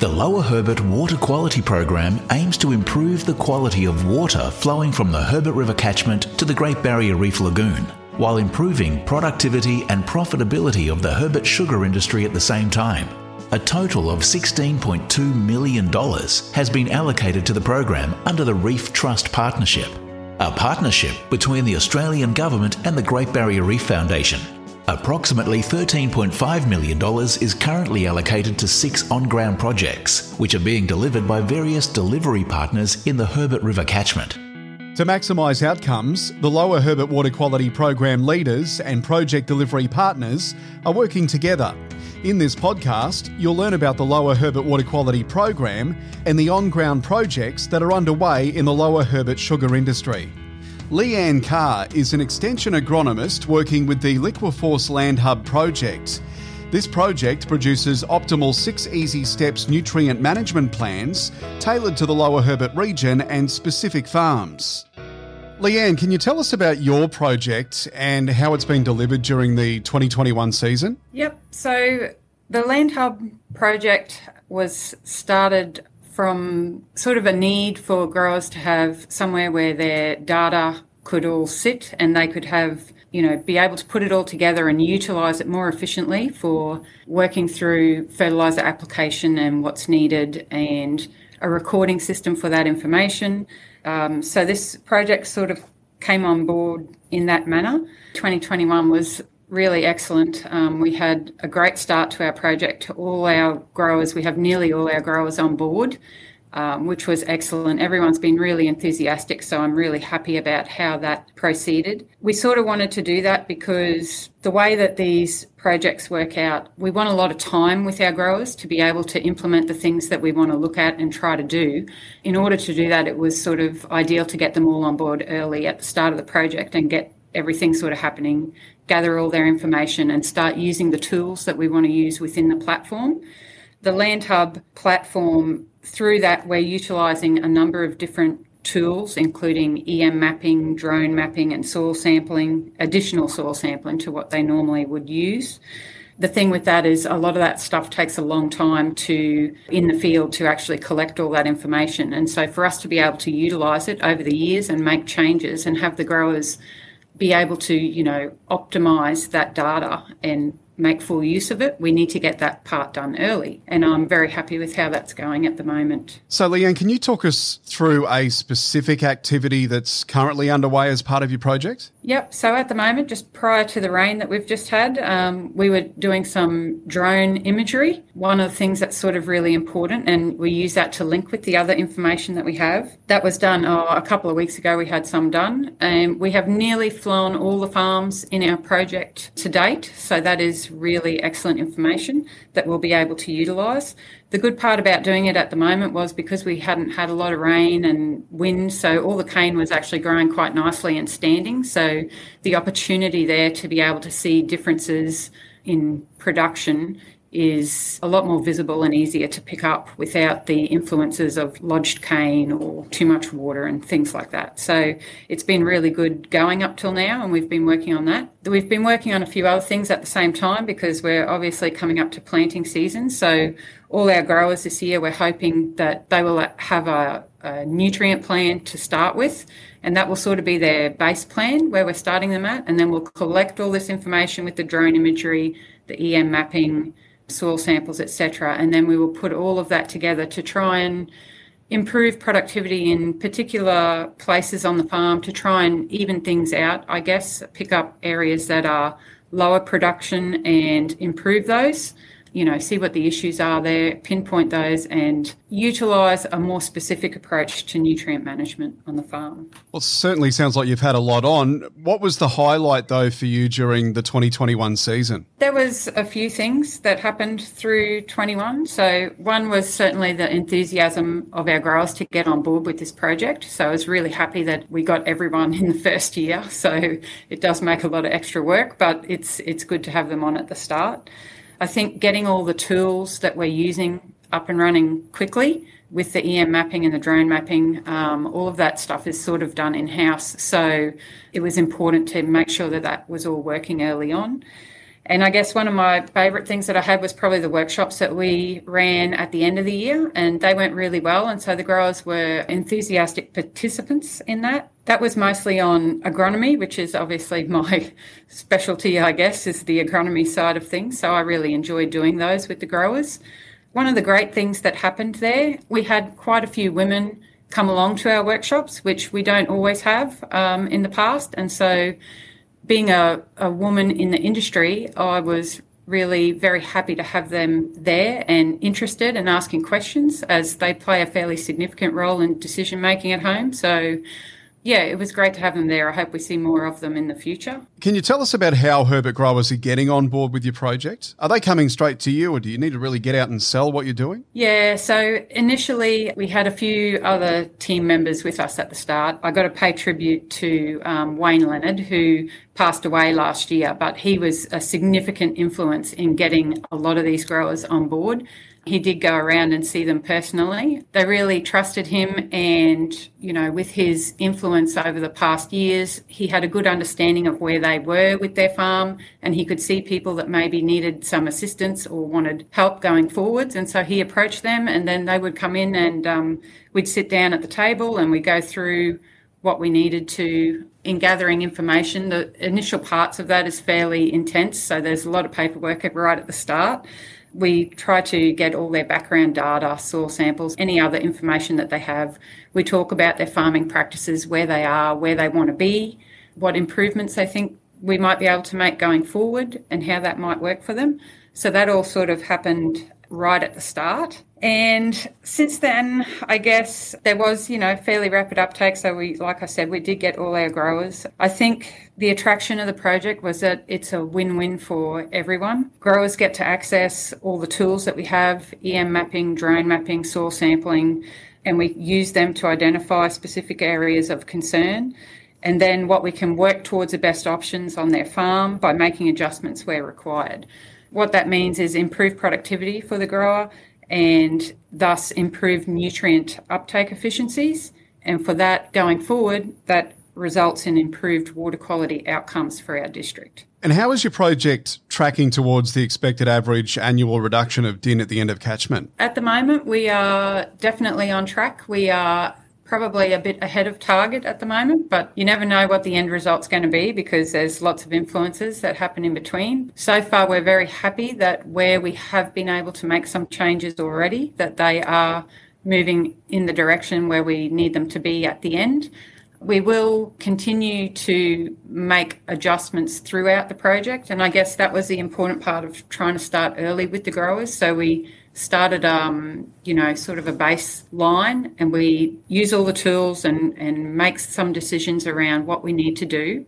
The Lower Herbert Water Quality Program aims to improve the quality of water flowing from the Herbert River catchment to the Great Barrier Reef Lagoon, while improving productivity and profitability of the Herbert sugar industry at the same time. A total of $16.2 million has been allocated to the program under the Reef Trust Partnership, a partnership between the Australian Government and the Great Barrier Reef Foundation. Approximately $13.5 million is currently allocated to six on ground projects, which are being delivered by various delivery partners in the Herbert River catchment. To maximise outcomes, the Lower Herbert Water Quality Program leaders and project delivery partners are working together. In this podcast, you'll learn about the Lower Herbert Water Quality Program and the on ground projects that are underway in the Lower Herbert sugar industry. Leanne Carr is an extension agronomist working with the LiquaForce Land Hub project. This project produces optimal six easy steps nutrient management plans tailored to the Lower Herbert region and specific farms. Leanne, can you tell us about your project and how it's been delivered during the 2021 season? Yep. So the Land Hub project was started from sort of a need for growers to have somewhere where their data could all sit and they could have you know be able to put it all together and utilize it more efficiently for working through fertilizer application and what's needed and a recording system for that information. Um, so this project sort of came on board in that manner. 2021 was really excellent. Um, we had a great start to our project. All our growers, we have nearly all our growers on board, um, which was excellent. Everyone's been really enthusiastic, so I'm really happy about how that proceeded. We sort of wanted to do that because the way that these projects work out, we want a lot of time with our growers to be able to implement the things that we want to look at and try to do. In order to do that, it was sort of ideal to get them all on board early at the start of the project and get everything sort of happening gather all their information and start using the tools that we want to use within the platform. The Land Hub platform, through that, we're utilising a number of different tools, including EM mapping, drone mapping, and soil sampling, additional soil sampling to what they normally would use. The thing with that is a lot of that stuff takes a long time to in the field to actually collect all that information. And so for us to be able to utilize it over the years and make changes and have the growers be able to, you know, optimize that data and make full use of it, we need to get that part done early. And I'm very happy with how that's going at the moment. So, Leanne, can you talk us through a specific activity that's currently underway as part of your project? Yep. So, at the moment, just prior to the rain that we've just had, um, we were doing some drone imagery. One of the things that's sort of really important, and we use that to link with the other information that we have. That was done oh, a couple of weeks ago, we had some done. And we have nearly flown all the farms in our project to date. So, that is really excellent information that we'll be able to utilise. The good part about doing it at the moment was because we hadn't had a lot of rain and wind, so all the cane was actually growing quite nicely and standing. So the opportunity there to be able to see differences in production is a lot more visible and easier to pick up without the influences of lodged cane or too much water and things like that. So it's been really good going up till now, and we've been working on that. We've been working on a few other things at the same time because we're obviously coming up to planting season. So all our growers this year, we're hoping that they will have a, a nutrient plan to start with and that will sort of be their base plan where we're starting them at and then we'll collect all this information with the drone imagery the em mapping soil samples, etc. And then we will put all of that together to try and improve productivity in particular places on the farm to try and even things out, I guess, pick up areas that are lower production and improve those you know, see what the issues are there, pinpoint those, and utilise a more specific approach to nutrient management on the farm. Well, certainly sounds like you've had a lot on. What was the highlight, though, for you during the 2021 season? There was a few things that happened through 21. So one was certainly the enthusiasm of our growers to get on board with this project. So I was really happy that we got everyone in the first year. So it does make a lot of extra work, but it's it's good to have them on at the start. I think getting all the tools that we're using up and running quickly with the EM mapping and the drone mapping, um, all of that stuff is sort of done in house. So it was important to make sure that that was all working early on. And I guess one of my favourite things that I had was probably the workshops that we ran at the end of the year, and they went really well. And so the growers were enthusiastic participants in that. That was mostly on agronomy, which is obviously my specialty, I guess, is the agronomy side of things. So I really enjoyed doing those with the growers. One of the great things that happened there, we had quite a few women come along to our workshops, which we don't always have um, in the past. And so being a, a woman in the industry, I was really very happy to have them there and interested and asking questions as they play a fairly significant role in decision making at home. So yeah, it was great to have them there. I hope we see more of them in the future. Can you tell us about how Herbert growers are getting on board with your project? Are they coming straight to you, or do you need to really get out and sell what you're doing? Yeah, so initially we had a few other team members with us at the start. I got to pay tribute to um, Wayne Leonard, who passed away last year, but he was a significant influence in getting a lot of these growers on board. He did go around and see them personally. They really trusted him, and, you know, with his influence over the past years, he had a good understanding of where they were with their farm, and he could see people that maybe needed some assistance or wanted help going forwards. And so he approached them, and then they would come in and um, we'd sit down at the table and we'd go through what we needed to in gathering information. The initial parts of that is fairly intense, so there's a lot of paperwork right at the start. We try to get all their background data, soil samples, any other information that they have. We talk about their farming practices, where they are, where they want to be, what improvements they think we might be able to make going forward, and how that might work for them. So that all sort of happened right at the start. And since then, I guess there was, you know, fairly rapid uptake. So we, like I said, we did get all our growers. I think the attraction of the project was that it's a win-win for everyone. Growers get to access all the tools that we have, EM mapping, drone mapping, soil sampling, and we use them to identify specific areas of concern. And then what we can work towards the best options on their farm by making adjustments where required. What that means is improved productivity for the grower and thus improve nutrient uptake efficiencies. And for that, going forward, that results in improved water quality outcomes for our district. And how is your project tracking towards the expected average annual reduction of DIN at the end of catchment? At the moment, we are definitely on track. We are probably a bit ahead of target at the moment, but you never know what the end result's going to be because there's lots of influences that happen in between. So far, we're very happy that where we have been able to make some changes already, that they are moving in the direction where we need them to be at the end. We will continue to make adjustments throughout the project, and I guess that was the important part of trying to start early with the growers. So we started, um, you know, sort of a baseline, and we use all the tools and and make some decisions around what we need to do.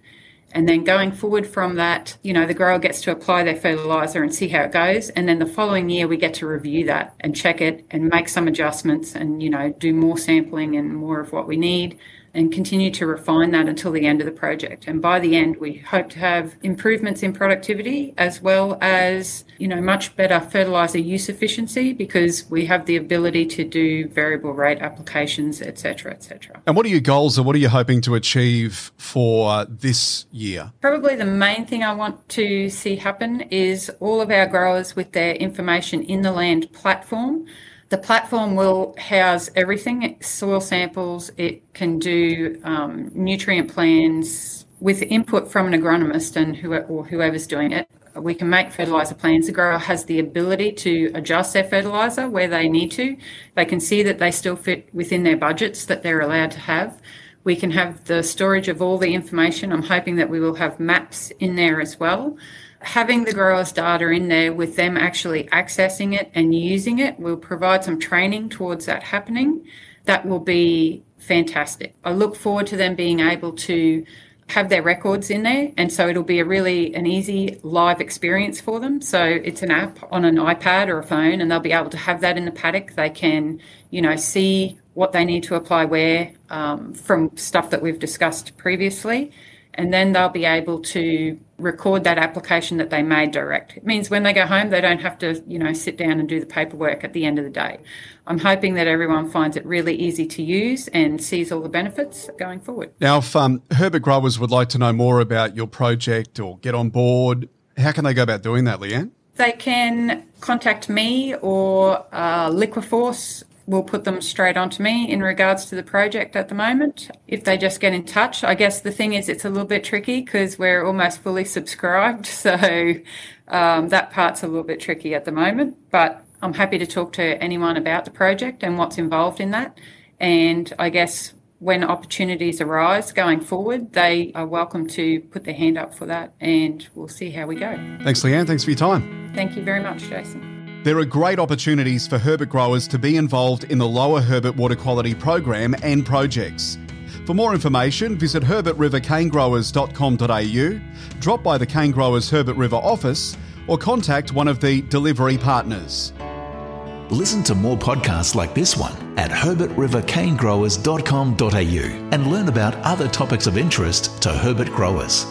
And then going forward from that, you know, the grower gets to apply their fertilizer and see how it goes. And then the following year, we get to review that and check it and make some adjustments and, you know, do more sampling and more of what we need and continue to refine that until the end of the project. And by the end, we hope to have improvements in productivity as well as, you know, much better fertilizer use efficiency because we have the ability to do variable rate applications, etc., etc. And what are your goals or what are you hoping to achieve for this year? Probably the main thing I want to see happen is all of our growers with their information in the land platform the platform will house everything soil samples, it can do um, nutrient plans with input from an agronomist and who, or whoever's doing it. We can make fertilizer plans. The grower has the ability to adjust their fertilizer where they need to. They can see that they still fit within their budgets that they're allowed to have. We can have the storage of all the information. I'm hoping that we will have maps in there as well having the growers' data in there with them actually accessing it and using it will provide some training towards that happening. That will be fantastic. I look forward to them being able to have their records in there and so it'll be a really an easy live experience for them so it's an app on an ipad or a phone and they'll be able to have that in the paddock they can you know see what they need to apply where um, from stuff that we've discussed previously and then they'll be able to record that application that they made direct. It means when they go home, they don't have to, you know, sit down and do the paperwork at the end of the day. I'm hoping that everyone finds it really easy to use and sees all the benefits going forward. Now, if um, Herbert growers would like to know more about your project or get on board, How can they go about doing that, Leanne? They can contact me or uh, LiquaForce will put them straight onto me in regards to the project at the moment. If they just get in touch, I guess the thing is it's a little bit tricky because we're almost fully subscribed. So um, that part's a little bit tricky at the moment. But I'm happy to talk to anyone about the project and what's involved in that. And I guess when opportunities arise going forward, they are welcome to put their hand up for that and we'll see how we go. Thanks, Leanne. Thanks for your time. Thank you very much, Jason. There are great opportunities for Herbert growers to be involved in the Lower Herbert Water Quality Program and projects. For more information, visit herbertrivercanegrowers.com.au, drop by the Cane Growers Herbert River office, or contact one of the delivery partners. Listen to more podcasts like this one at herbertrivercanegrowers.com.au and learn about other topics of interest to Herbert growers.